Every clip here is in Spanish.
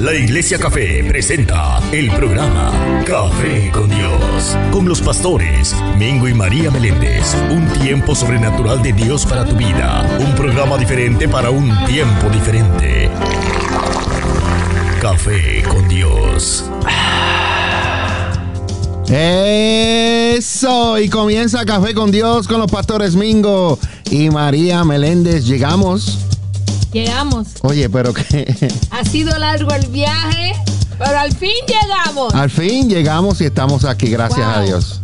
La Iglesia Café presenta el programa Café con Dios, con los pastores Mingo y María Meléndez. Un tiempo sobrenatural de Dios para tu vida. Un programa diferente para un tiempo diferente. Café con Dios. Eso, y comienza Café con Dios con los pastores Mingo y María Meléndez. Llegamos. Llegamos. Oye, pero que Ha sido largo el viaje, pero al fin llegamos. al fin llegamos y estamos aquí, gracias Wow. a Dios.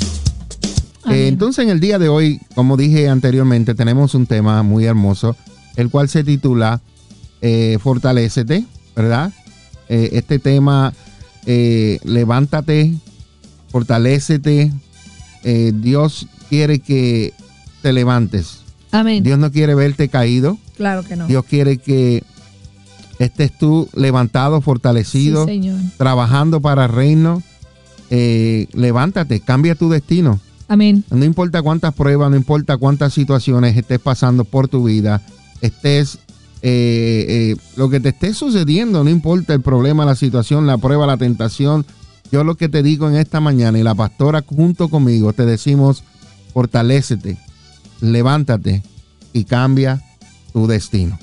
Eh, entonces, en el día de hoy, como dije anteriormente, tenemos un tema muy hermoso, el cual se titula eh, Fortalécete, ¿verdad? Eh, este tema, eh, levántate, fortalécete. Eh, Dios quiere que te levantes. Amén. Dios no quiere verte caído. Claro que no. Dios quiere que estés tú levantado, fortalecido, Sí, trabajando para el reino. Eh, levántate, cambia tu destino. Amén. No importa cuántas pruebas, no importa cuántas situaciones estés pasando por tu vida, estés, eh, eh, lo que te esté sucediendo, no importa el problema, la situación, la prueba, la tentación. Yo lo que te digo en esta mañana y la pastora junto conmigo te decimos, fortalécete, levántate y cambia tu destino.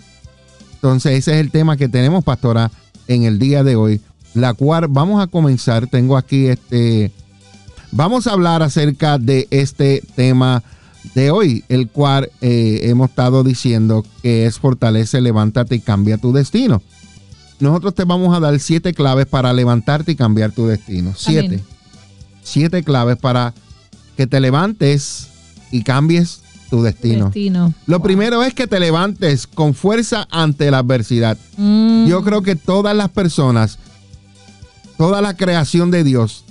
Entonces ese es el tema que tenemos, pastora, en el día de hoy, la cual vamos a comenzar. Tengo aquí este... Vamos a hablar acerca de este tema de hoy, el cual eh, hemos estado diciendo que es fortalece, levántate y cambia tu destino. Nosotros te vamos a dar siete claves para levantarte y cambiar tu destino. Siete. Amén. Siete claves para que te levantes y cambies tu destino. Destino. Lo Wow. primero es que te levantes con fuerza ante la adversidad. Mm, Yo creo que todas las personas, toda la creación de Dios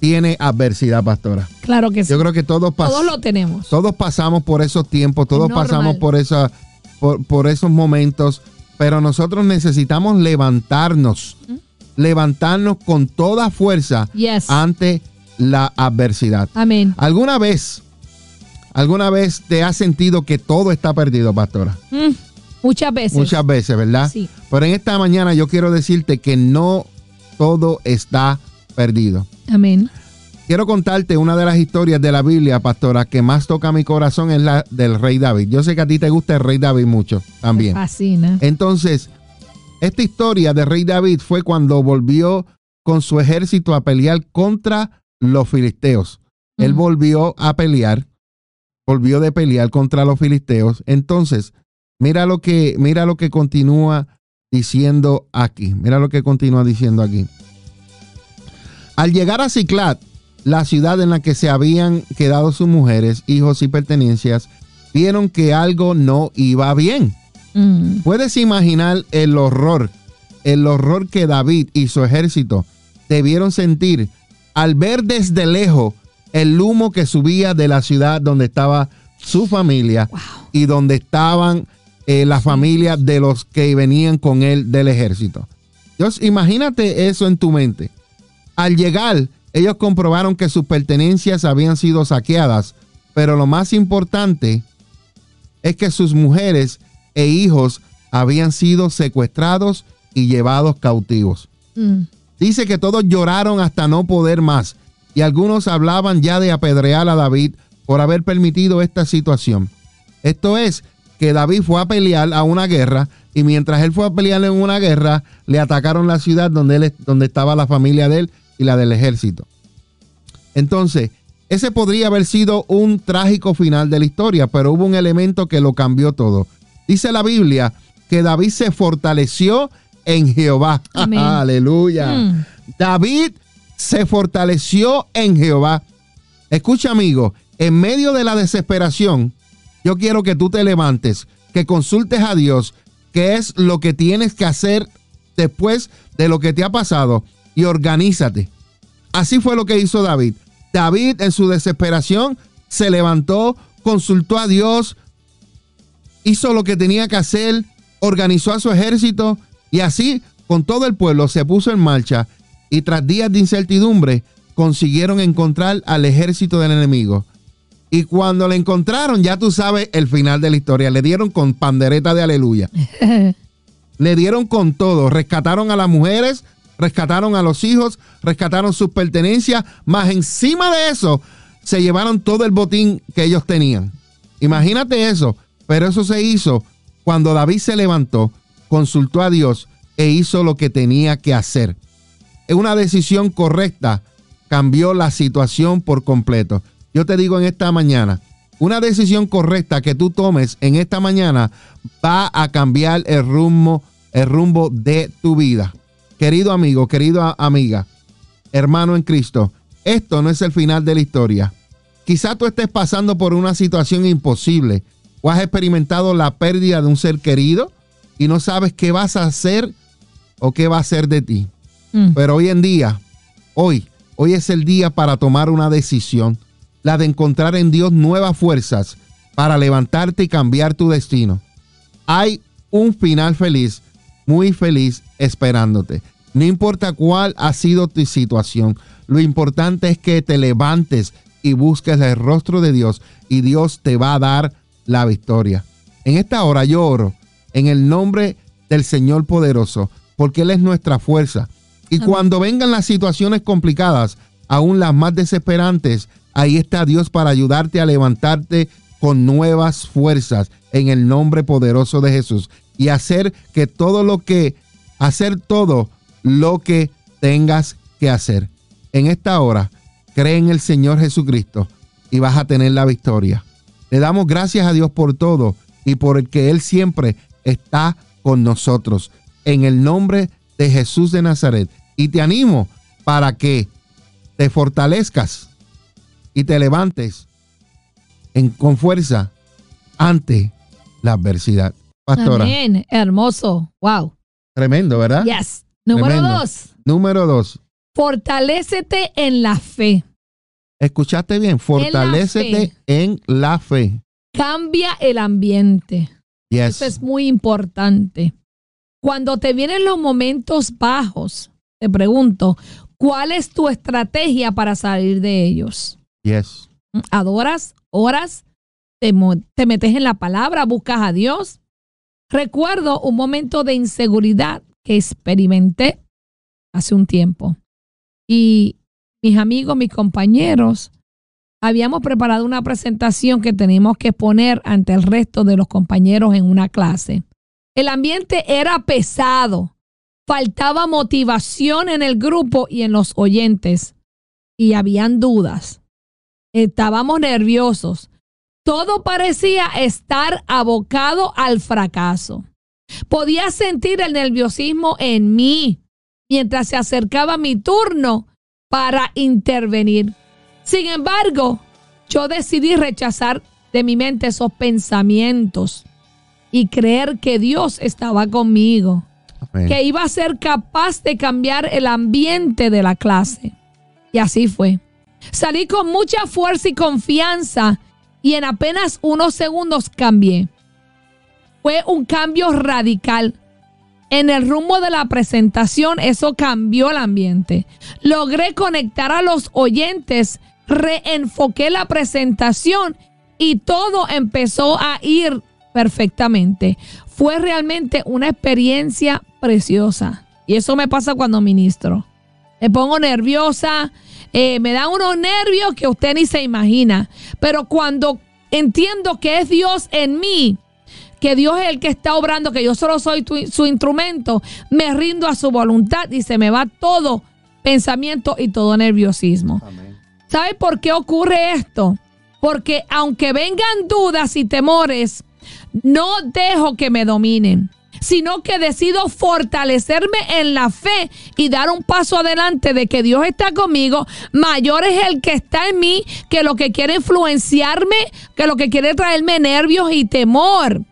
tiene adversidad, pastora. Claro que sí. Yo creo que todos, Todos lo tenemos. todos pasamos por esos tiempos, todos normal. pasamos por, esa, por, por esos momentos, pero nosotros necesitamos levantarnos, levantarnos con toda fuerza Yes. ante la adversidad. Amén. ¿Alguna vez, alguna vez te has sentido que todo está perdido, pastora? Mm, muchas veces. Muchas veces, ¿verdad? Sí. Pero en esta mañana yo quiero decirte que no todo está perdido. Amén. Quiero contarte una de las historias de la Biblia, pastora, que más toca mi corazón es la del rey David. Yo sé que a ti te gusta el rey David mucho Me también. fascina. Entonces, esta historia del rey David fue cuando volvió con su ejército a pelear contra los filisteos. Él volvió a pelear, volvió de pelear contra los filisteos. Entonces, mira lo que, mira lo que continúa diciendo aquí. Mira lo que continúa diciendo aquí. Al llegar a Ciclat, la ciudad en la que se habían quedado sus mujeres, hijos y pertenencias, vieron que algo no iba bien. Mm, Puedes imaginar el horror, el horror que David y su ejército debieron sentir al ver desde lejos el humo que subía de la ciudad donde estaba su familia wow. y donde estaban eh, las familias de los que venían con él del ejército. Dios, imagínate eso en tu mente. Al llegar, ellos comprobaron que sus pertenencias habían sido saqueadas, pero lo más importante es que sus mujeres e hijos habían sido secuestrados y llevados cautivos. Mm, Dice que todos lloraron hasta no poder más y algunos hablaban ya de apedrear a David por haber permitido esta situación. Esto es que David fue a pelear a una guerra y mientras él fue a pelear en una guerra, le atacaron la ciudad donde, él, donde estaba la familia de él y la del ejército. Entonces, ese podría haber sido un trágico final de la historia, pero hubo un elemento que lo cambió todo. Dice la Biblia que David se fortaleció en Jehová. Amén. Aleluya. Mm. David se fortaleció en Jehová. Escucha, amigo, en medio de la desesperación, yo quiero que tú te levantes, que consultes a Dios, qué es lo que tienes que hacer después de lo que te ha pasado y organízate. Así fue lo que hizo David. David en su desesperación se levantó, consultó a Dios, hizo lo que tenía que hacer, organizó a su ejército y así con todo el pueblo se puso en marcha y tras días de incertidumbre consiguieron encontrar al ejército del enemigo. Y cuando le encontraron, ya tú sabes el final de la historia, le dieron con pandereta de aleluya. Le dieron con todo. Rescataron a las mujeres, rescataron a los hijos, rescataron sus pertenencias, más encima de eso se llevaron todo el botín que ellos tenían. Imagínate eso, pero eso se hizo cuando David se levantó, consultó a Dios e hizo lo que tenía que hacer. Una decisión correcta, cambió la situación por completo. Yo te digo en esta mañana, una decisión correcta que tú tomes en esta mañana va a cambiar el rumbo, el rumbo de tu vida. Querido amigo, querida amiga, hermano en Cristo, esto no es el final de la historia. Quizá tú estés pasando por una situación imposible o has experimentado la pérdida de un ser querido y no sabes qué vas a hacer o qué va a hacer de ti. Mm. Pero hoy en día, hoy, hoy es el día para tomar una decisión, la de encontrar en Dios nuevas fuerzas para levantarte y cambiar tu destino. Hay un final feliz, muy feliz esperándote. No importa cuál ha sido tu situación, lo importante es que te levantes y busques el rostro de Dios y Dios te va a dar la victoria. En esta hora yo oro en el nombre del Señor poderoso, porque Él es nuestra fuerza. Y cuando vengan las situaciones complicadas, aún las más desesperantes, ahí está Dios para ayudarte a levantarte con nuevas fuerzas en el nombre poderoso de Jesús y hacer que todo lo que, hacer todo lo que tengas que hacer en esta hora, cree en el Señor Jesucristo y vas a tener la victoria. Le damos gracias a Dios por todo y por el que Él siempre está con nosotros. En el nombre de Jesús de Nazaret. Y te animo para que te fortalezcas y te levantes en, con fuerza ante la adversidad. Pastora. Amén. Hermoso. Wow. Tremendo, ¿verdad? Yes. Número dos. Número dos. Fortalécete en la fe. Escuchaste bien, fortalécete en la fe. Cambia el ambiente. Eso es muy importante. Cuando te vienen los momentos bajos, te pregunto, ¿cuál es tu estrategia para salir de ellos? Yes. ¿Adoras? ¿Oras? ¿Te, te metes en la palabra? ¿Buscas a Dios? Recuerdo un momento de inseguridad que experimenté hace un tiempo y mis amigos, mis compañeros, habíamos preparado una presentación que teníamos que poner ante el resto de los compañeros en una clase. El ambiente era pesado, faltaba motivación en el grupo y en los oyentes y habían dudas. Estábamos nerviosos. Todo parecía estar abocado al fracaso. Podía sentir el nerviosismo en mí, mientras se acercaba mi turno para intervenir. Sin embargo, yo decidí rechazar de mi mente esos pensamientos y creer que Dios estaba conmigo, que iba a ser capaz de cambiar el ambiente de la clase. Y así fue. Salí con mucha fuerza y confianza y en apenas unos segundos cambié. Fue un cambio radical en el rumbo de la presentación, eso cambió el ambiente. Logré conectar a los oyentes, reenfoqué la presentación y todo empezó a ir perfectamente. Fue realmente una experiencia preciosa. Y eso me pasa cuando ministro. Me pongo nerviosa, eh, me dan unos nervios que usted ni se imagina. Pero cuando entiendo que es Dios en mí, que Dios es el que está obrando, que yo solo soy su instrumento, me rindo a su voluntad y se me va todo pensamiento y todo nerviosismo. ¿Sabe por qué ocurre esto? Porque aunque vengan dudas y temores, no dejo que me dominen, sino que decido fortalecerme en la fe y dar un paso adelante de que Dios está conmigo. Mayor es el que está en mí que lo que quiere influenciarme, que lo que quiere traerme nervios y temor.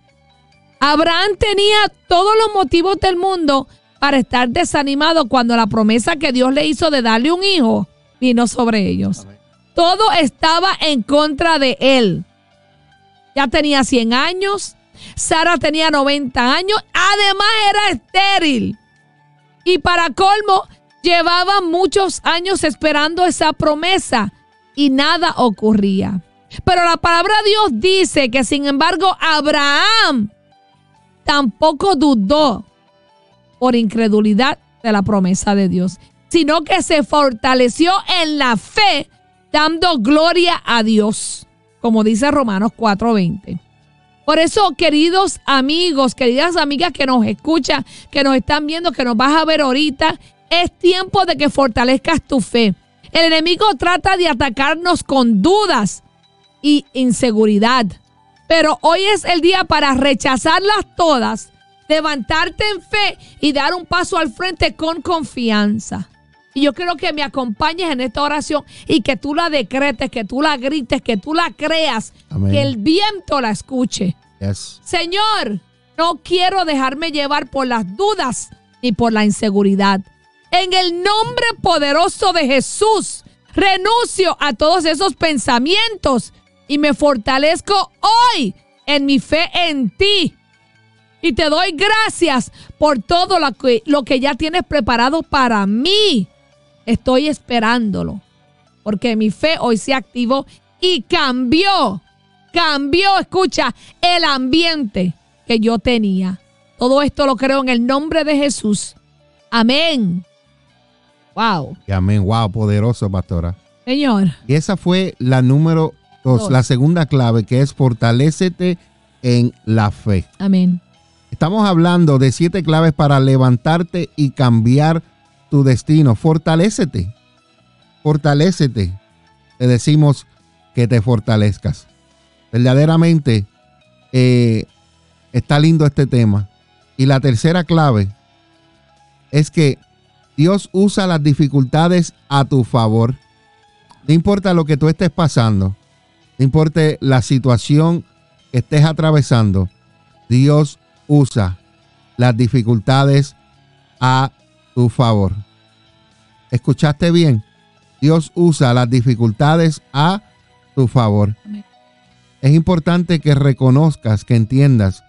Abraham tenía todos los motivos del mundo para estar desanimado cuando la promesa que Dios le hizo de darle un hijo vino sobre ellos. Todo estaba en contra de él. Ya tenía 100 años, Sara tenía 90 años, además era estéril. Y para colmo, llevaba muchos años esperando esa promesa y nada ocurría. Pero la palabra de Dios dice que sin embargo Abraham tampoco dudó por incredulidad de la promesa de Dios, sino que se fortaleció en la fe, dando gloria a Dios, como dice Romanos 4:20. Por eso, queridos amigos, queridas amigas que nos escuchan, que nos están viendo, que nos vas a ver ahorita, es tiempo de que fortalezcas tu fe. El enemigo trata de atacarnos con dudas y inseguridad. Pero hoy es el día para rechazarlas todas, levantarte en fe y dar un paso al frente con confianza. Y yo quiero que me acompañes en esta oración y que tú la decretes, que tú la grites, que tú la creas, que el viento la escuche. Señor, no quiero dejarme llevar por las dudas ni por la inseguridad. En el nombre poderoso de Jesús, renuncio a todos esos pensamientos y me fortalezco hoy en mi fe en ti. Y te doy gracias por todo lo que, lo que ya tienes preparado para mí. Estoy esperándolo. Porque mi fe hoy se activó y cambió. Cambió, escucha, el ambiente que yo tenía. Todo esto lo creo en el nombre de Jesús. Amén. Wow. amén. Wow, poderoso, pastora. Señor. Y esa fue la número dos, la segunda clave, que es fortalécete en la fe. Amén. Estamos hablando de siete claves para levantarte y cambiar tu destino. Fortalécete. Fortalécete. Te decimos que te fortalezcas. Verdaderamente eh, está lindo este tema. Y la tercera clave es que Dios usa las dificultades a tu favor. No importa lo que tú estés pasando, no importa la situación que estés atravesando, Dios usa las dificultades a tu favor. ¿Escuchaste bien? Dios usa las dificultades a tu favor. Es importante que reconozcas, que entiendas,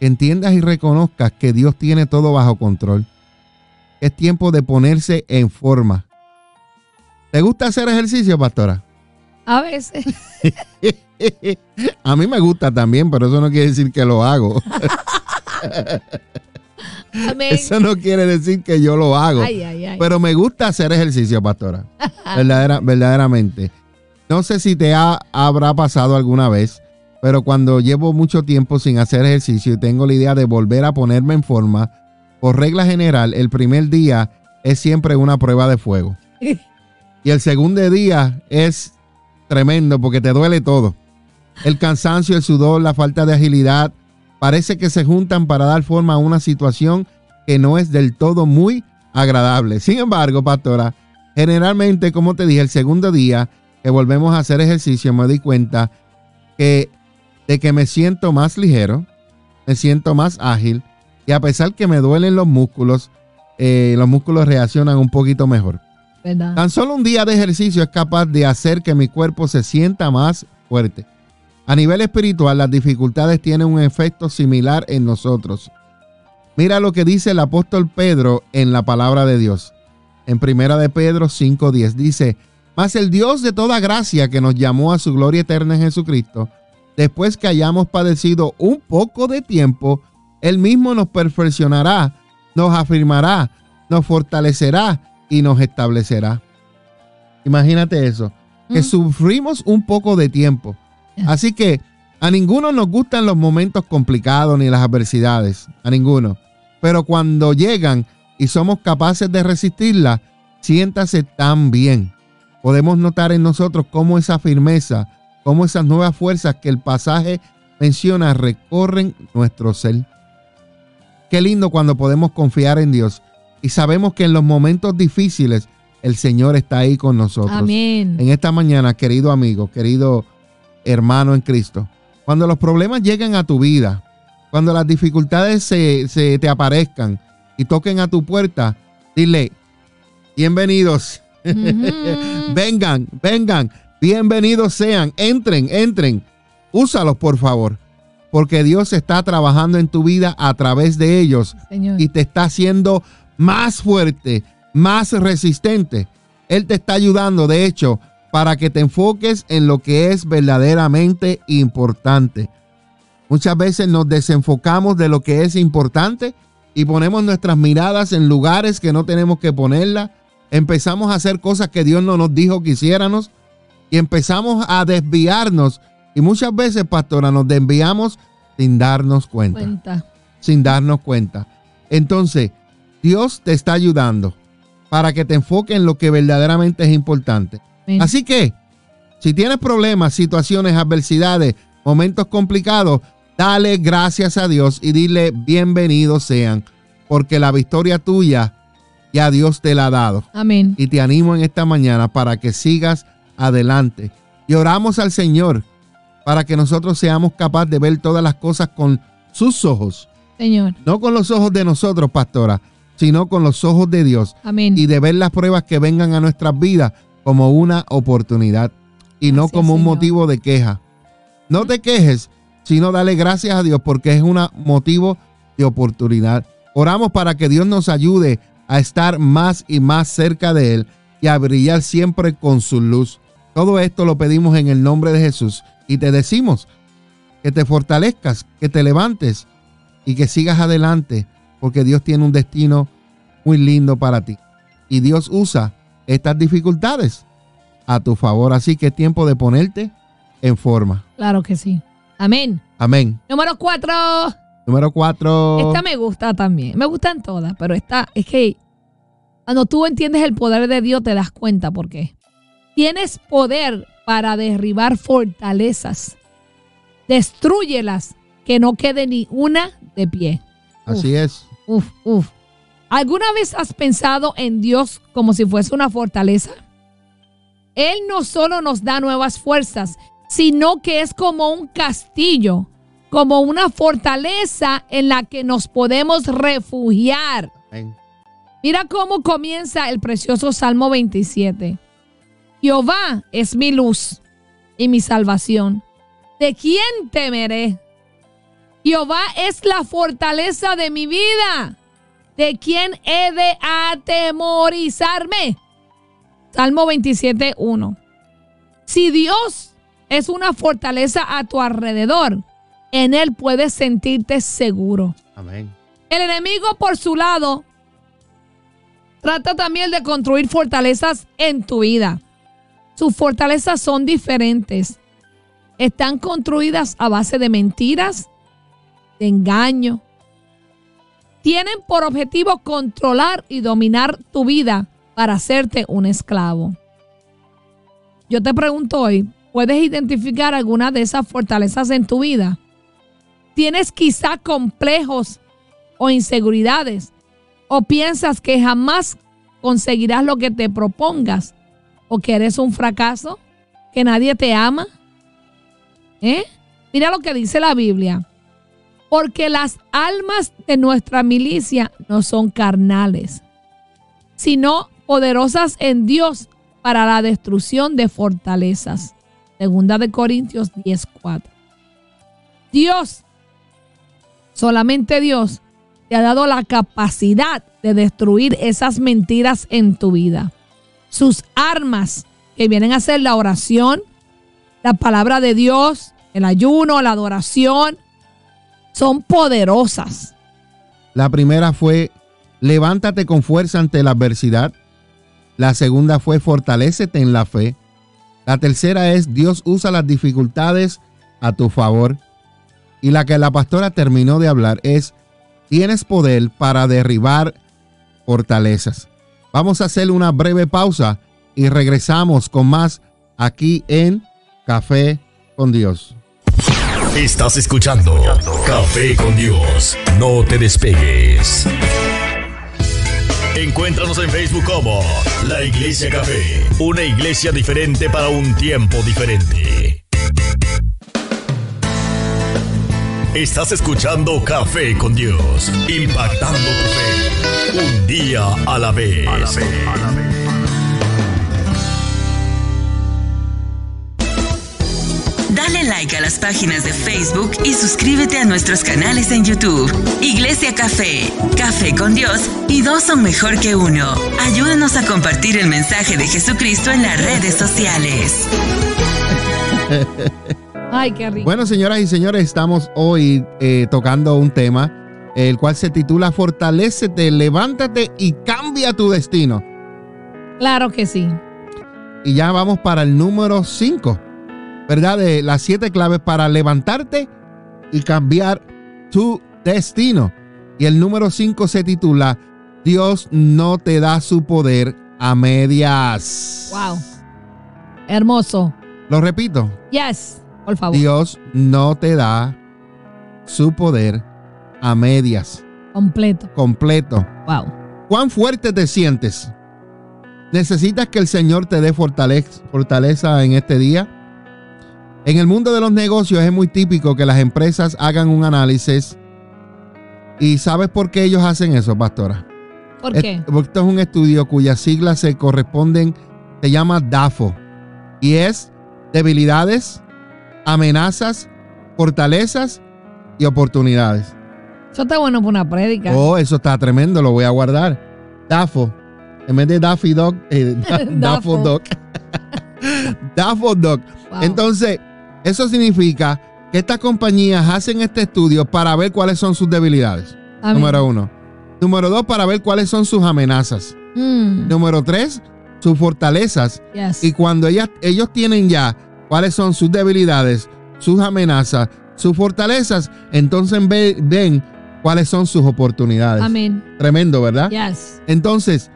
que entiendas y reconozcas que Dios tiene todo bajo control es tiempo de ponerse en forma. ¿Te gusta hacer ejercicio, pastora? A veces. a mí me gusta también, pero eso no quiere decir que lo hago. Eso no quiere decir que yo lo hago. Pero me gusta hacer ejercicio, pastora. verdaderamente. No sé si te habrá pasado alguna vez, pero cuando llevo mucho tiempo sin hacer ejercicio y tengo la idea de volver a ponerme en forma, por regla general, el primer día es siempre una prueba de fuego. Y el segundo día es tremendo porque te duele todo. El cansancio, el sudor, la falta de agilidad, parece que se juntan para dar forma a una situación que no es del todo muy agradable. Sin embargo, pastora, generalmente, como te dije, el segundo día que volvemos a hacer ejercicio, me di cuenta que de que me siento más ligero, me siento más ágil, y a pesar que me duelen los músculos, eh, los músculos reaccionan un poquito mejor. Tan solo un día de ejercicio es capaz de hacer que mi cuerpo se sienta más fuerte. A nivel espiritual, las dificultades tienen un efecto similar en nosotros. Mira lo que dice el apóstol Pedro en la palabra de Dios. En primera de Pedro 5:10 dice, "Mas el Dios de toda gracia que nos llamó a su gloria eterna en Jesucristo, después que hayamos padecido un poco de tiempo, él mismo nos perfeccionará, nos afirmará, nos fortalecerá y nos establecerá. Imagínate eso, que sufrimos un poco de tiempo. Así que a ninguno nos gustan los momentos complicados ni las adversidades, a ninguno. Pero cuando llegan y somos capaces de resistirlas, siéntase tan bien. Podemos notar en nosotros cómo esa firmeza, cómo esas nuevas fuerzas que el pasaje menciona recorren nuestro ser. Qué lindo cuando podemos confiar en Dios y sabemos que en los momentos difíciles el Señor está ahí con nosotros. Amén. En esta mañana, querido amigo, querido hermano en Cristo, cuando los problemas lleguen a tu vida, cuando las dificultades se, se te aparezcan y toquen a tu puerta, dile, bienvenidos, vengan, vengan, bienvenidos sean, entren, entren, úsalos por favor porque Dios está trabajando en tu vida a través de ellos y te está haciendo más fuerte, más resistente. Él te está ayudando, de hecho, para que te enfoques en lo que es verdaderamente importante. Muchas veces nos desenfocamos de lo que es importante y ponemos nuestras miradas en lugares que no tenemos que ponerlas, empezamos a hacer cosas que Dios no nos dijo que hiciéramos y empezamos a desviarnos. Y muchas veces, pastora, nos desviamos sin darnos cuenta. Cuenta. Sin darnos cuenta. Entonces, Dios te está ayudando para que te enfoques en lo que verdaderamente es importante. Así que, si tienes problemas, situaciones, adversidades, momentos complicados, dale gracias a Dios y dile bienvenidos sean, porque la victoria tuya ya Dios te la ha dado. Amén. Y te animo en esta mañana para que sigas adelante. Y oramos al Señor para que nosotros seamos capaces de ver todas las cosas con sus ojos, Señor. no con los ojos de nosotros, pastora, sino con los ojos de Dios Amén. y de ver las pruebas que vengan a nuestras vidas como una oportunidad y no como un Señor. motivo de queja. No te quejes, sino dale gracias a Dios porque es un motivo de oportunidad. Oramos para que Dios nos ayude a estar más y más cerca de Él y a brillar siempre con su luz. Todo esto lo pedimos en el nombre de Jesús y te decimos que te fortalezcas, que te levantes y que sigas adelante porque Dios tiene un destino muy lindo para ti. Y Dios usa estas dificultades a tu favor. Así que es tiempo de ponerte en forma. Claro que sí. Amén. Amén. Número cuatro. Número cuatro. Esta me gusta también. Me gustan todas, pero esta es que cuando tú entiendes el poder de Dios te das cuenta por qué. Tienes poder para derribar fortalezas. Destrúyelas, que no quede ni una de pie. Así es. Uf, uf. ¿Alguna vez has pensado en Dios como si fuese una fortaleza? Él no solo nos da nuevas fuerzas, sino que es como un castillo, como una fortaleza en la que nos podemos refugiar. Mira cómo comienza el precioso Salmo 27. Jehová es mi luz y mi salvación. ¿De quién temeré? Jehová es la fortaleza de mi vida. ¿De quién he de atemorizarme? Salmo 27, 1. Si Dios es una fortaleza a tu alrededor, en Él puedes sentirte seguro. Amén. El enemigo, por su lado, trata también de construir fortalezas en tu vida. Sus fortalezas son diferentes. Están construidas a base de mentiras, de engaño. Tienen por objetivo controlar y dominar tu vida para hacerte un esclavo. Yo te pregunto hoy, ¿puedes identificar alguna de esas fortalezas en tu vida? ¿Tienes quizá complejos o inseguridades? ¿O piensas que jamás conseguirás lo que te propongas? ¿O que eres un fracaso? ¿Que nadie te ama? ¿Eh? Mira lo que dice la Biblia. Porque las almas de nuestra milicia no son carnales, sino poderosas en Dios para la destrucción de fortalezas. Segunda de Corintios 10:4. Dios, solamente Dios, te ha dado la capacidad de destruir esas mentiras en tu vida. Sus armas, que vienen a ser la oración, la palabra de Dios, el ayuno, la adoración, son poderosas. La primera fue levántate con fuerza ante la adversidad. La segunda fue fortalécete en la fe. La tercera es Dios usa las dificultades a tu favor. Y la que la pastora terminó de hablar es tienes poder para derribar fortalezas. Vamos a hacer una breve pausa y regresamos con más aquí en Café con Dios. Estás escuchando Café con Dios. No te despegues. Encuéntranos en Facebook como La Iglesia Café, una iglesia diferente para un tiempo diferente. Estás escuchando Café con Dios, impactando tu fe, un día a la vez. Dale like a las páginas de Facebook y suscríbete a nuestros canales en YouTube. Iglesia Café, Café con Dios y dos son mejor que uno. Ayúdanos a compartir el mensaje de Jesucristo en las redes sociales. Ay, qué rico. Bueno, señoras y señores, estamos hoy eh, tocando un tema el cual se titula Fortalécete, levántate y cambia tu destino. Claro que sí. Y ya vamos para el número 5, ¿verdad? De las siete claves para levantarte y cambiar tu destino. Y el número 5 se titula Dios no te da su poder a medias. Wow. Hermoso. Lo repito. Yes, por favor. Dios no te da su poder a medias. Completo. Completo. Wow. ¿Cuán fuerte te sientes? ¿Necesitas que el Señor te dé fortaleza, fortaleza en este día? En el mundo de los negocios es muy típico que las empresas hagan un análisis. ¿Y sabes por qué ellos hacen eso, pastora? ¿Por qué? Porque esto es un estudio cuyas siglas se corresponden, se llama DAFO. Y es debilidades, amenazas, fortalezas y oportunidades. Eso está bueno para una prédica. Oh, eso está tremendo, lo voy a guardar. DAFO. En vez de Daffy Dog, eh, DAFO Dog. DAFO. Wow. Entonces, eso significa que estas compañías hacen este estudio para ver cuáles son sus debilidades. Amén. Número uno. Número dos, para ver cuáles son sus amenazas. Mm, Número tres, sus fortalezas. yes. Y cuando ellas, ellos tienen ya cuáles son sus debilidades, sus amenazas, sus fortalezas, entonces ve- ven cuáles son sus oportunidades. Amén. Tremendo, ¿verdad? Yes. Entonces,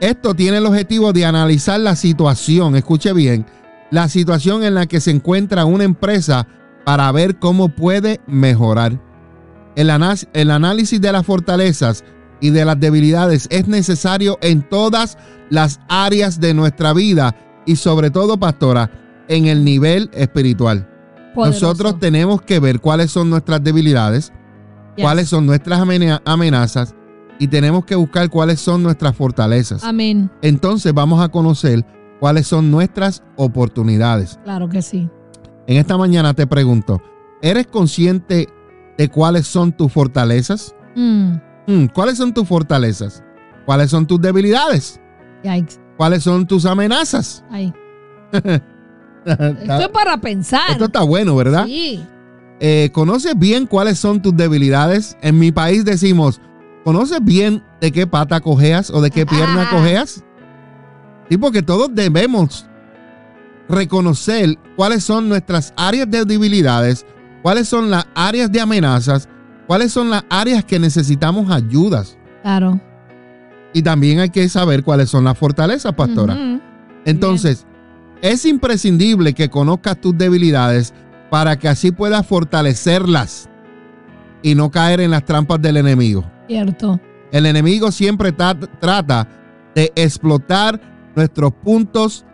esto tiene el objetivo de analizar la situación, escuche bien, la situación en la que se encuentra una empresa para ver cómo puede mejorar. El, análisis de las fortalezas y de las debilidades es necesario en todas las áreas de nuestra vida y sobre todo, pastora, en el nivel espiritual. Poderoso. Nosotros tenemos que ver cuáles son nuestras debilidades, Yes. cuáles son nuestras amena- amenazas y tenemos que buscar cuáles son nuestras fortalezas. Amén. Entonces vamos a conocer cuáles son nuestras oportunidades. Claro que sí. En esta mañana te pregunto, ¿eres consciente de cuáles son tus fortalezas? Mm, Mm, ¿Cuáles son tus fortalezas? ¿Cuáles son tus debilidades? yikes. ¿Cuáles son tus amenazas? Ay. Esto es para pensar. Esto está bueno, ¿verdad? Sí. Eh, ¿Conoces bien cuáles son tus debilidades? En mi país decimos, ¿conoces bien de qué pata cojeas o de qué pierna Ah. cojeas? Sí, porque todos debemos reconocer cuáles son nuestras áreas de debilidades, cuáles son las áreas de amenazas, cuáles son las áreas que necesitamos ayudas. Claro. Y también hay que saber cuáles son las fortalezas, pastora. Entonces, es imprescindible que conozcas tus debilidades para que así puedas fortalecerlas y no caer en las trampas del enemigo. Cierto. El enemigo siempre ta- trata de explotar nuestros puntos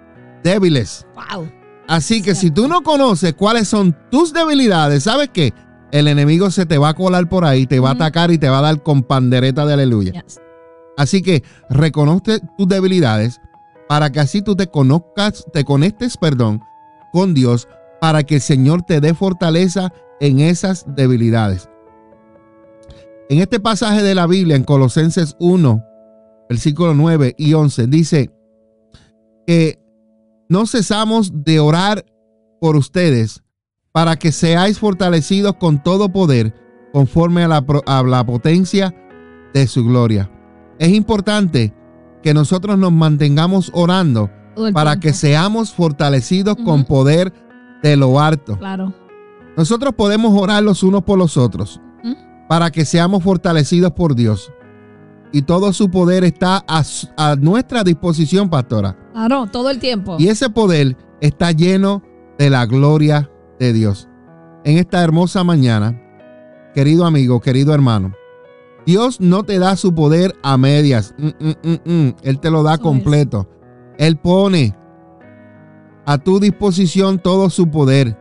débiles. Wow. Así que si tú no conoces cuáles son tus debilidades, ¿sabes qué? El enemigo se te va a colar por ahí, te va a atacar y te va a dar con pandereta de aleluya. Yes. Así que reconoce tus debilidades para que así tú te conozcas, te conectes, perdón, con Dios para que el Señor te dé fortaleza en esas debilidades. En este pasaje de la Biblia, en Colosenses 1, versículo 9 y 11, dice que no cesamos de orar por ustedes para que seáis fortalecidos con todo poder conforme a la, a la potencia de su gloria. Es importante que nosotros nos mantengamos orando para que seamos fortalecidos con poder de lo alto. Claro. Nosotros podemos orar los unos por los otros para que seamos fortalecidos por Dios. Y todo su poder está a, nuestra disposición, pastora. Claro, todo el tiempo. Y ese poder está lleno de la gloria de Dios. En esta hermosa mañana, querido amigo, querido hermano, Dios no te da su poder a medias. Mm, mm, mm. Él te lo da Eso completo. Él pone a tu disposición todo su poder.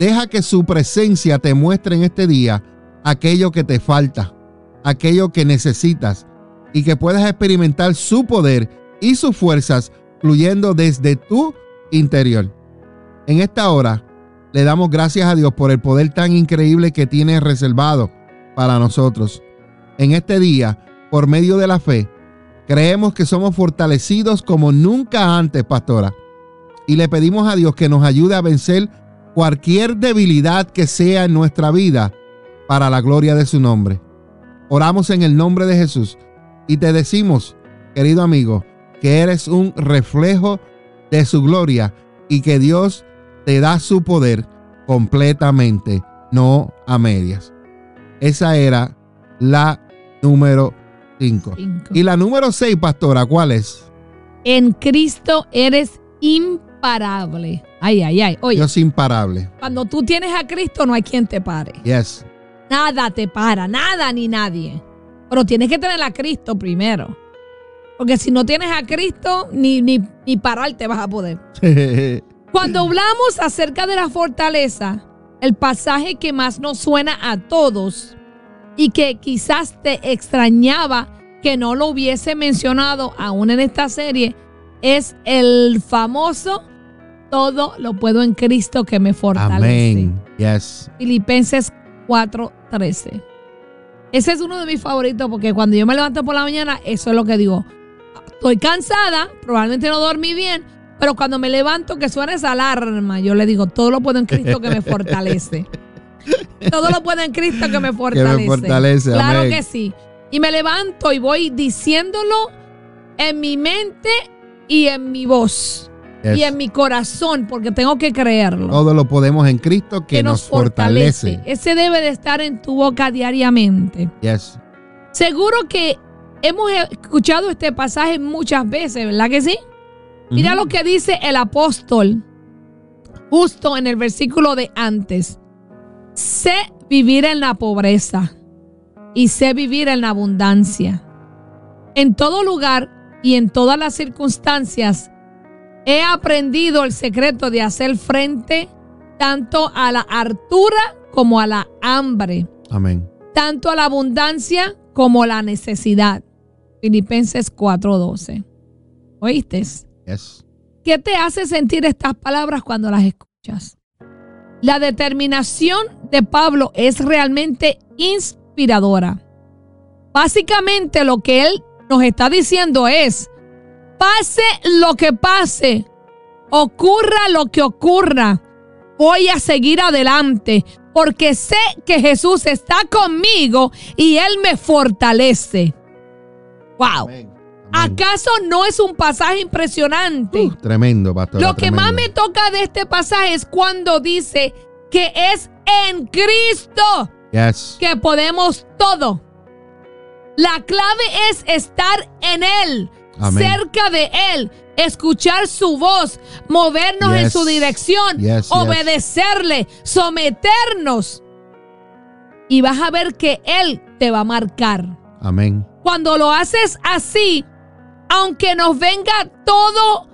Deja que su presencia te muestre en este día aquello que te falta, aquello que necesitas y que puedas experimentar su poder y sus fuerzas fluyendo desde tu interior. En esta hora le damos gracias a Dios por el poder tan increíble que tiene reservado para nosotros. En este día, por medio de la fe, creemos que somos fortalecidos como nunca antes, pastora. Y le pedimos a Dios que nos ayude a vencer cualquier debilidad que sea en nuestra vida para la gloria de su nombre. Oramos en el nombre de Jesús y te decimos, querido amigo, que eres un reflejo de su gloria y que Dios te da su poder completamente, no a medias. Esa era la número 5. Cinco. Y la número 6, pastora, ¿cuál es? En Cristo eres imparable. Ay, ay, ay. Oye, Dios imparable. cuando tú tienes a Cristo no hay quien te pare. Yes. Nada te para, nada ni nadie. Pero tienes que tener a Cristo primero. Porque si no tienes a Cristo, ni, ni, ni parar te vas a poder. Cuando hablamos acerca de la fortaleza, el pasaje que más nos suena a todos y que quizás te extrañaba que no lo hubiese mencionado aún en esta serie es el famoso todo lo puedo en Cristo que me fortalece. Amén. Yes. Filipenses 4:13. Ese es uno de mis favoritos porque cuando yo me levanto por la mañana, eso es lo que digo. Estoy cansada, probablemente no dormí bien, pero cuando me levanto que suena esa alarma, yo le digo, todo lo puedo en Cristo que me fortalece. todo lo puedo en Cristo que me fortalece. fortalece, Claro amén. que sí. Y me levanto y voy diciéndolo en mi mente y en mi voz Y en mi corazón, porque tengo que creerlo Todo lo podemos en Cristo que, nos fortalece. Ese debe de estar en tu boca diariamente. Yes. Seguro que hemos escuchado este pasaje muchas veces, ¿verdad que sí? Mira lo que dice el apóstol justo en el versículo de antes. Sé vivir en la pobreza y sé vivir en la abundancia. En todo lugar y en todas las circunstancias he aprendido el secreto de hacer frente tanto a la hartura como a la hambre Amén. tanto a la abundancia como a la necesidad. Filipenses 4:12. ¿Oíste? Yes. ¿Qué te hace sentir estas palabras cuando las escuchas? La determinación de Pablo es realmente inspiradora. Básicamente lo que él nos está diciendo es, pase lo que pase, ocurra lo que ocurra, voy a seguir adelante porque sé que Jesús está conmigo y Él me fortalece. ¡Wow! Amén. Amén. ¿Acaso no es un pasaje impresionante? Uh, tremendo, pastor. Lo que más me toca de este pasaje es cuando dice que es en Cristo Yes. que podemos todo. La clave es estar en Él, Amén. cerca de Él, escuchar su voz, movernos en su dirección, yes. obedecerle, someternos. Y vas a ver que Él te va a marcar. Amén. Cuando lo haces así, aunque nos venga todos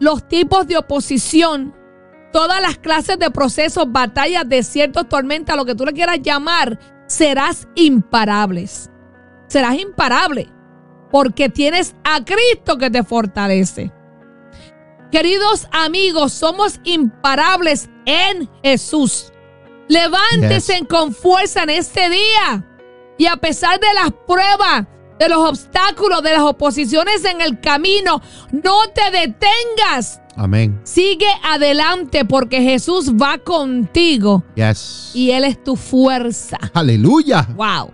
los tipos de oposición, todas las clases de procesos, batallas, desiertos, tormentas, lo que tú le quieras llamar, serás imparables. Serás imparable porque tienes a Cristo que te fortalece. Queridos amigos, somos imparables en Jesús. Levántese Yes. con fuerza en este día. Y a pesar de las pruebas, de los obstáculos, de las oposiciones en el camino, no te detengas. Amén. Sigue adelante porque Jesús va contigo Yes. y Él es tu fuerza. Aleluya. Wow.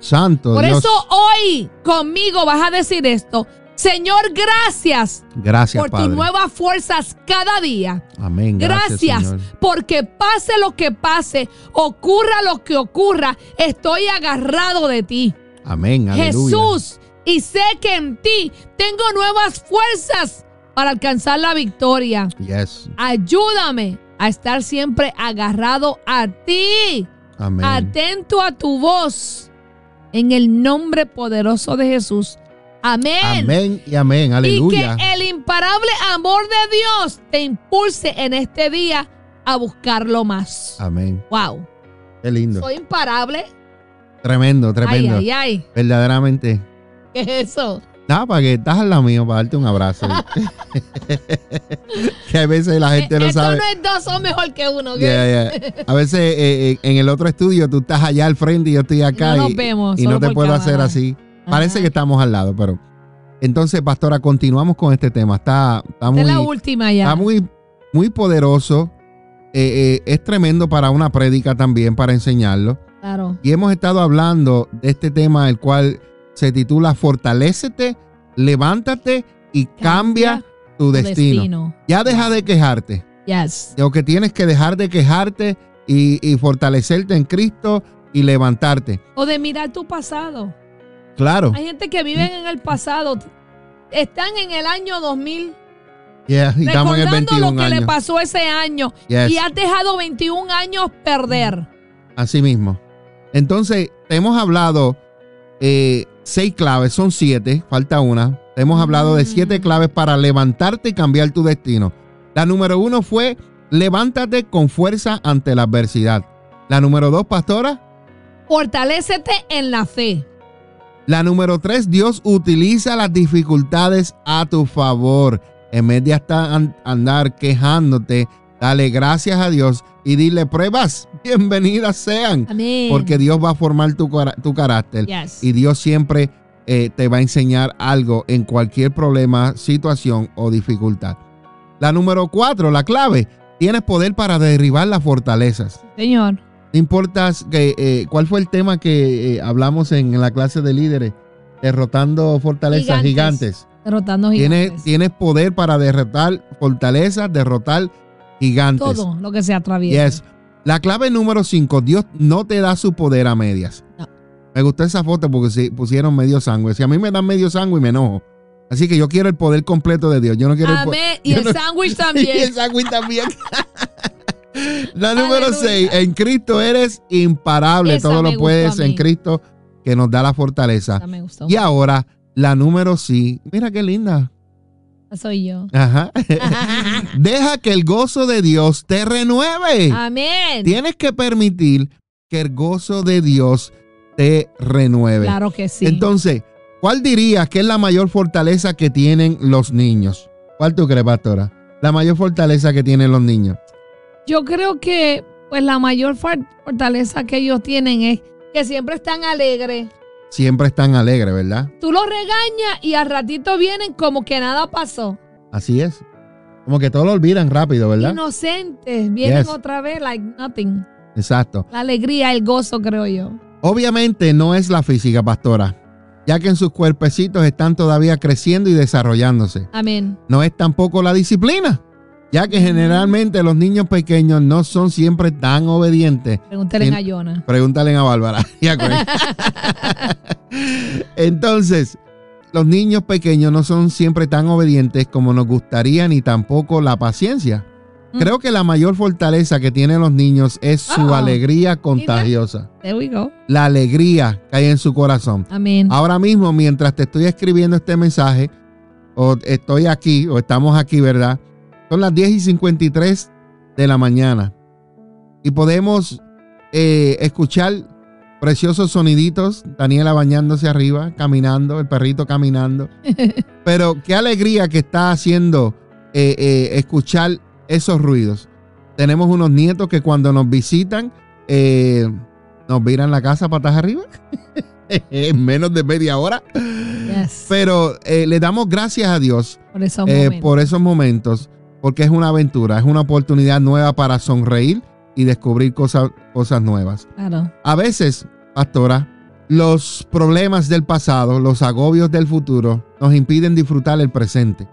Santo Por Dios. eso hoy conmigo vas a decir esto. Señor, gracias Gracias, por tus nuevas fuerzas cada día. Amén. Gracias, Gracias, Señor. porque pase lo que pase, ocurra lo que ocurra, estoy agarrado de ti. Amén. Aleluya. Jesús, y sé que en ti tengo nuevas fuerzas para alcanzar la victoria. Yes. Ayúdame a estar siempre agarrado a ti, Amén. atento a tu voz, en el nombre poderoso de Jesús. Amén. Amén y amén. Y Aleluya. que el imparable amor de Dios te impulse en este día a buscarlo más. Amén. Wow. Qué lindo. Soy imparable. Tremendo, Ay, tremendo. ay, ay. Verdaderamente. ¿Qué es eso? Nada, para que estás al lado mío, para darte un abrazo. que a veces la gente Eh, no Esto sabe. no es dos son mejor que uno. ya. A veces eh, eh, en el otro estudio tú estás allá al frente y yo estoy acá. No nos y, vemos, y no te puedo hacer así. Parece Ajá. que estamos al lado, pero. Entonces, pastora, continuamos con este tema. Está, está Esta muy, es la última ya. está muy, muy poderoso. Eh, eh, es tremendo para una prédica también, para enseñarlo. Claro. Y hemos estado hablando de este tema, el cual se titula Fortalécete, levántate y cambia, tu destino. Ya deja de quejarte. Yes. Lo que tienes que dejar de quejarte y, y fortalecerte en Cristo y levantarte. O de mirar tu pasado. Claro. Hay gente que vive en el pasado. Están en el año 2000 Yeah, y estamos en el recordando 21 lo que le pasó ese año. Yes. Y has dejado 21 años perder. Así mismo. Entonces, te hemos hablado eh, seis claves, son siete, falta una. Hemos hablado de siete Mm. claves para levantarte y cambiar tu destino. La número uno fue levántate con fuerza ante la adversidad. La número dos, pastora. Fortalécete en la fe. La número tres, Dios utiliza las dificultades a tu favor. En vez de hasta andar quejándote, dale gracias a Dios y dile pruebas, bienvenidas sean. Amén. Porque Dios va a formar tu, carácter Yes. y Dios siempre eh, te va a enseñar algo en cualquier problema, situación o dificultad. La número cuatro, la clave, tienes poder para derribar las fortalezas. Señor. No importa que, eh, cuál fue el tema que eh, hablamos en la clase de líderes, derrotando fortalezas Gigantes. gigantes. Derrotando Tienes, gigantes. tienes poder para derrotar fortalezas, derrotar gigantes. Todo lo que se atraviesa. Yes. La clave número 5, Dios no te da su poder a medias. No. Me gustó esa foto porque se pusieron medio sangre. Si a mí me dan medio sangre me enojo. Así que yo quiero el poder completo de Dios. Yo no quiero el Amén. Y yo el no- sándwich y también. el sándwich también. La número Aleluya. 6, en Cristo eres imparable. Esa Todo lo puedes en. Cristo que nos da la fortaleza. Y ahora, la número sí. Mira qué linda. Soy yo. Ajá. Deja que el gozo de Dios te renueve. Amén. Tienes que permitir que el gozo de Dios te renueve. Claro que sí. Entonces, ¿cuál dirías que es la mayor fortaleza que tienen los niños? ¿Cuál tú crees, pastora? La mayor fortaleza que tienen los niños. Yo creo que pues la mayor for- fortaleza que ellos tienen es que siempre están alegres. Siempre están alegres, ¿verdad? Tú los regañas y al ratito vienen como que nada pasó. Así es. Como que todo lo olvidan rápido, ¿verdad? Inocentes. Vienen Yes. otra vez like nothing. Exacto. La alegría, el gozo, creo yo. Obviamente no es la física, pastora, ya que en sus cuerpecitos están todavía creciendo y desarrollándose. Amén. No es tampoco la disciplina, ya que generalmente los niños pequeños no son siempre tan obedientes. Pregúntale a Jonah. Pregúntale a Bárbara. Entonces, los niños pequeños no son siempre tan obedientes como nos gustaría, ni tampoco la paciencia. Mm. Creo que la mayor fortaleza que tienen los niños es su Uh-oh. alegría contagiosa. There we go. La alegría que hay en su corazón. Amén. Ahora mismo, mientras te estoy escribiendo este mensaje, o estoy aquí, o estamos aquí, ¿verdad? Son las 10 y 53 de la mañana. Y podemos eh, escuchar preciosos soniditos. Daniela bañándose arriba, caminando, el perrito caminando. Pero qué alegría que está haciendo eh, eh, escuchar esos ruidos. Tenemos unos nietos que cuando nos visitan nos viran la casa patas arriba. en menos de media hora. Yes. Pero eh, le damos gracias a Dios por esos eh, momentos. por esos momentos, porque es una aventura, es una oportunidad nueva para sonreír y descubrir cosas, cosas nuevas. Claro. A veces, pastora, los problemas del pasado, los agobios del futuro, nos impiden disfrutar el presente.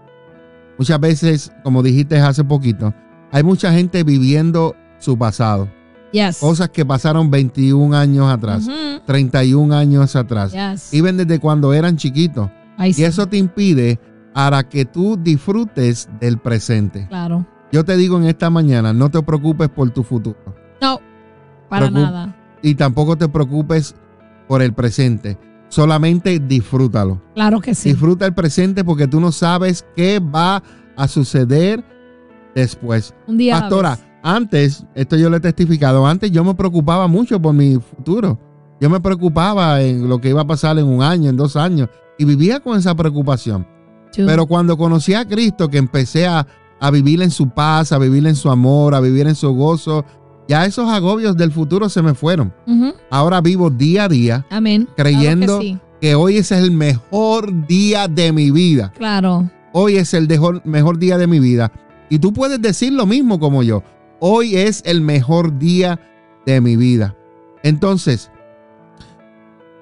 Muchas veces, como dijiste hace poquito, hay mucha gente viviendo su pasado, Yes. cosas que pasaron 21 años atrás, Ujú. 31 años atrás, Yes. y ven desde cuando eran chiquitos. Y eso te impide para que tú disfrutes del presente. Claro. Yo te digo en esta mañana, no te preocupes por tu futuro No, para nada. y tampoco te preocupes por el presente. Solamente disfrútalo. Claro que sí. Disfruta el presente porque tú no sabes qué va a suceder después. Un día Pastora, antes, esto yo le he testificado, antes yo me preocupaba mucho por mi futuro. Yo me preocupaba en lo que iba a pasar en un año, en dos años, y vivía con esa preocupación. Pero cuando conocí a Cristo, que empecé a, a vivir en su paz, a vivir en su amor, a vivir en su gozo, ya esos agobios del futuro se me fueron. Ahora vivo día a día Amén. creyendo Claro que sí. que hoy es el mejor día de mi vida. Claro. Hoy es el mejor, mejor día de mi vida. Y tú puedes decir lo mismo como yo. Hoy es el mejor día de mi vida. Entonces,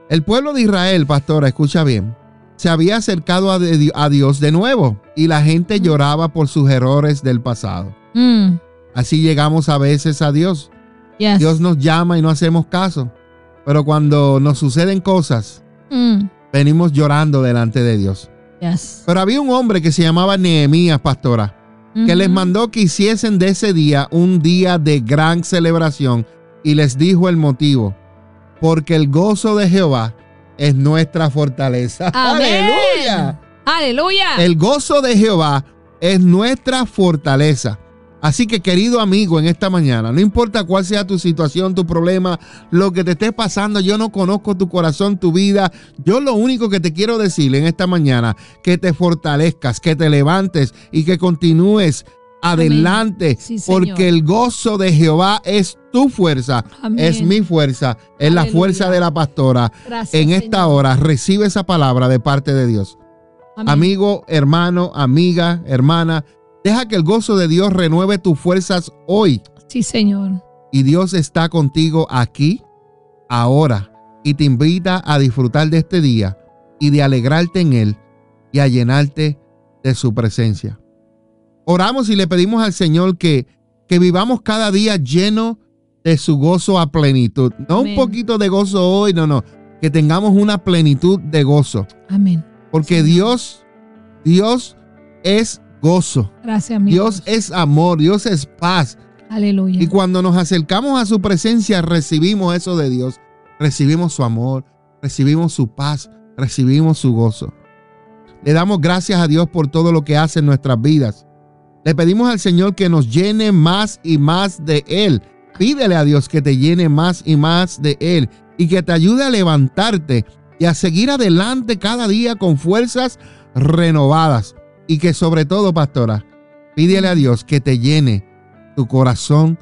el pueblo de Israel, pastora, escucha bien, se había acercado a, de- a Dios de nuevo y la gente lloraba por sus errores del pasado. Mm, Así llegamos a veces a Dios. yes. Dios nos llama y no hacemos caso. Pero cuando nos suceden cosas, Mm, venimos llorando delante de Dios. yes. Pero había un hombre que se llamaba Nehemías, pastora, que les Ujú. mandó que hiciesen de ese día un día de gran celebración y les dijo el motivo, porque el gozo de Jehová es nuestra fortaleza. Amén. Aleluya. Aleluya. El gozo de Jehová es nuestra fortaleza. Así que querido amigo, en esta mañana, no importa cuál sea tu situación, tu problema, lo que te esté pasando, yo no conozco tu corazón, tu vida. Yo lo único que te quiero decir en esta mañana, que te fortalezcas, que te levantes y que continúes adelante, Sí, porque el gozo de Jehová es tu fuerza, Amén. es mi fuerza, es la fuerza de la pastora. Gracias, En esta Señor. hora recibe esa palabra de parte de Dios. Amén. Amigo, hermano, amiga, hermana, deja que el gozo de Dios renueve tus fuerzas hoy. Sí, Señor. Y Dios está contigo aquí, ahora, y te invita a disfrutar de este día y de alegrarte en él y a llenarte de su presencia. Oramos y le pedimos al Señor que, que vivamos cada día lleno de su gozo a plenitud. No un poquito de gozo hoy, no, no. Que tengamos una plenitud de gozo. Amén. Porque Dios, Dios es gozo. Gracias, mi Dios es amor, Dios es paz. Aleluya. Y cuando nos acercamos a su presencia, recibimos eso de Dios. Recibimos su amor, recibimos su paz, recibimos su gozo. Le damos gracias a Dios por todo lo que hace en nuestras vidas. Le pedimos al Señor que nos llene más y más de Él. Pídele a Dios que te llene más y más de Él y que te ayude a levantarte y a seguir adelante cada día con fuerzas renovadas. Y que sobre todo, pastora, pídele a Dios que te llene tu corazón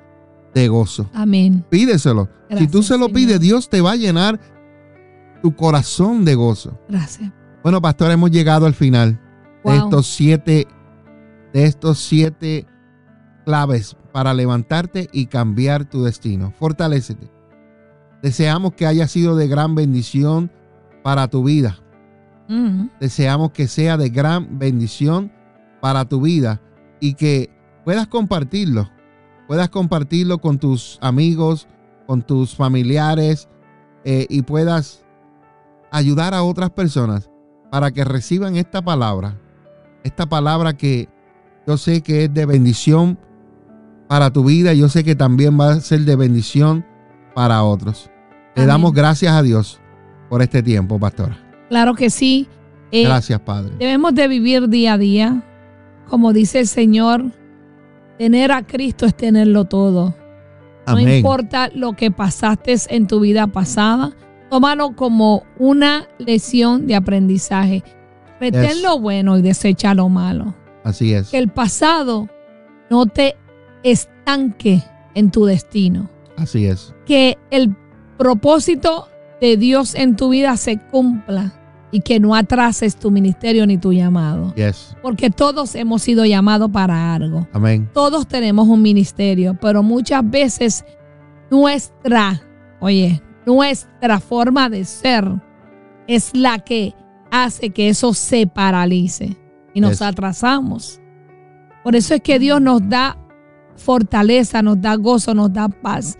de gozo. Amén. Pídeselo. si tú se lo pides, Dios te va a llenar tu corazón de gozo. Gracias. Bueno, pastor, hemos llegado al final de estos siete, de estos siete claves para levantarte y cambiar tu destino. Fortalécete. Deseamos que haya sido de gran bendición para tu vida. Mm, Deseamos que sea de gran bendición para tu vida y que puedas compartirlo. Puedas compartirlo con tus amigos, con tus familiares eh, y puedas ayudar a otras personas para que reciban esta palabra. Esta palabra que yo sé que es de bendición para tu vida. Yo sé que también va a ser de bendición para otros. Le damos gracias a Dios por este tiempo, pastora. Claro que sí. Eh, Gracias, Padre. Debemos de vivir día a día. Como dice el Señor, tener a Cristo es tenerlo todo. No importa lo que pasaste en tu vida pasada, tómalo como una lección de aprendizaje. Retén Yes. lo bueno y desecha lo malo. Así es. Que el pasado no te estanque en tu destino. Así es. Que el propósito de Dios en tu vida se cumpla y que no atrases tu ministerio ni tu llamado. Yes. Porque todos hemos sido llamados para algo. Amén. Todos tenemos un ministerio, pero muchas veces nuestra, oye, nuestra forma de ser es la que hace que eso se paralice y nos Yes. atrasamos. Por eso es que Dios nos da fortaleza, nos da gozo, nos da paz.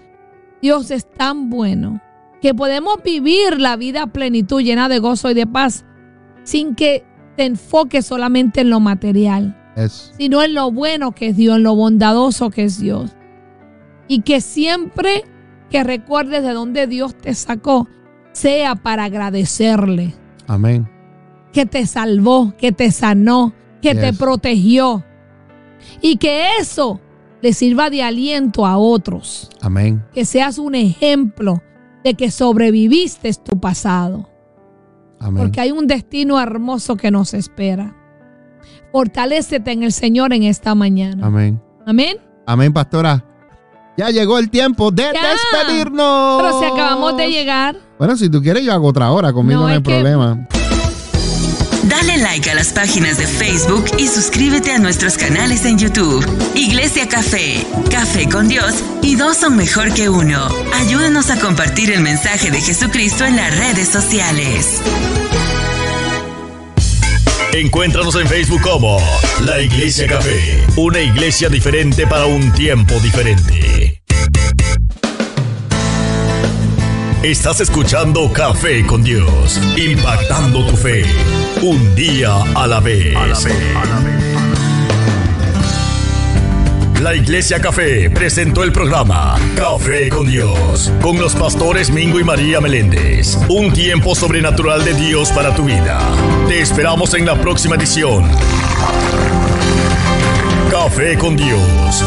Dios es tan bueno que podemos vivir la vida a plenitud llena de gozo y de paz sin que te enfoques solamente en lo material sino en lo bueno que es Dios, en lo bondadoso que es Dios. Y que siempre que recuerdes de dónde Dios te sacó, sea para agradecerle, Amén. Que te salvó, que te sanó, que te protegió. Y que eso le sirva de aliento a otros, Amén. que seas un ejemplo de que sobreviviste tu pasado Amén. porque hay un destino hermoso que nos espera. Fortalécete en el Señor en esta mañana. Amén. Amén. Amén, pastora. Ya llegó el tiempo de Ya. despedirnos. Pero si acabamos de llegar, Bueno, si tú quieres, yo hago otra hora. Conmigo No, no, hay que- problema. Dale like a las páginas de Facebook y suscríbete a nuestros canales en YouTube. Iglesia Café, Café con Dios y dos son mejor que uno. Ayúdanos a compartir el mensaje de Jesucristo en las redes sociales. Encuéntranos en Facebook como La Iglesia Café, una iglesia diferente para un tiempo diferente. Estás escuchando Café con Dios, impactando tu fe, un día a la vez. La Iglesia Café presentó el programa Café con Dios, con los pastores Mingo y María Meléndez. Un tiempo sobrenatural de Dios para tu vida. Te esperamos en la próxima edición. Café con Dios.